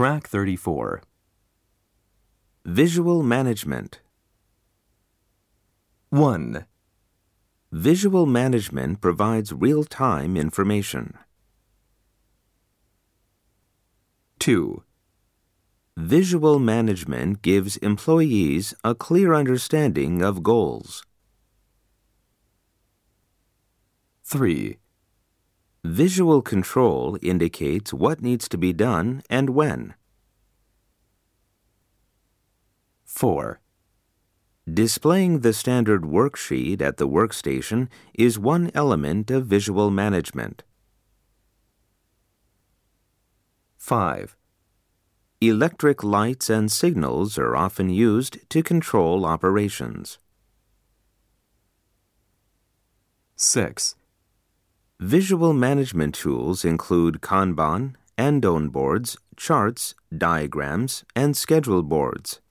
Track 34. Visual Management 1, Visual management provides real time information. 2, Visual management gives employees a clear understanding of goals. 3, Visual control indicates what needs to be done and when. 4, Displaying the standard worksheet at the workstation is one element of visual management. 5, Electric lights and signals are often used to control operations. 6, Visual management tools include Kanban, Andon boards, charts, diagrams, and schedule boards.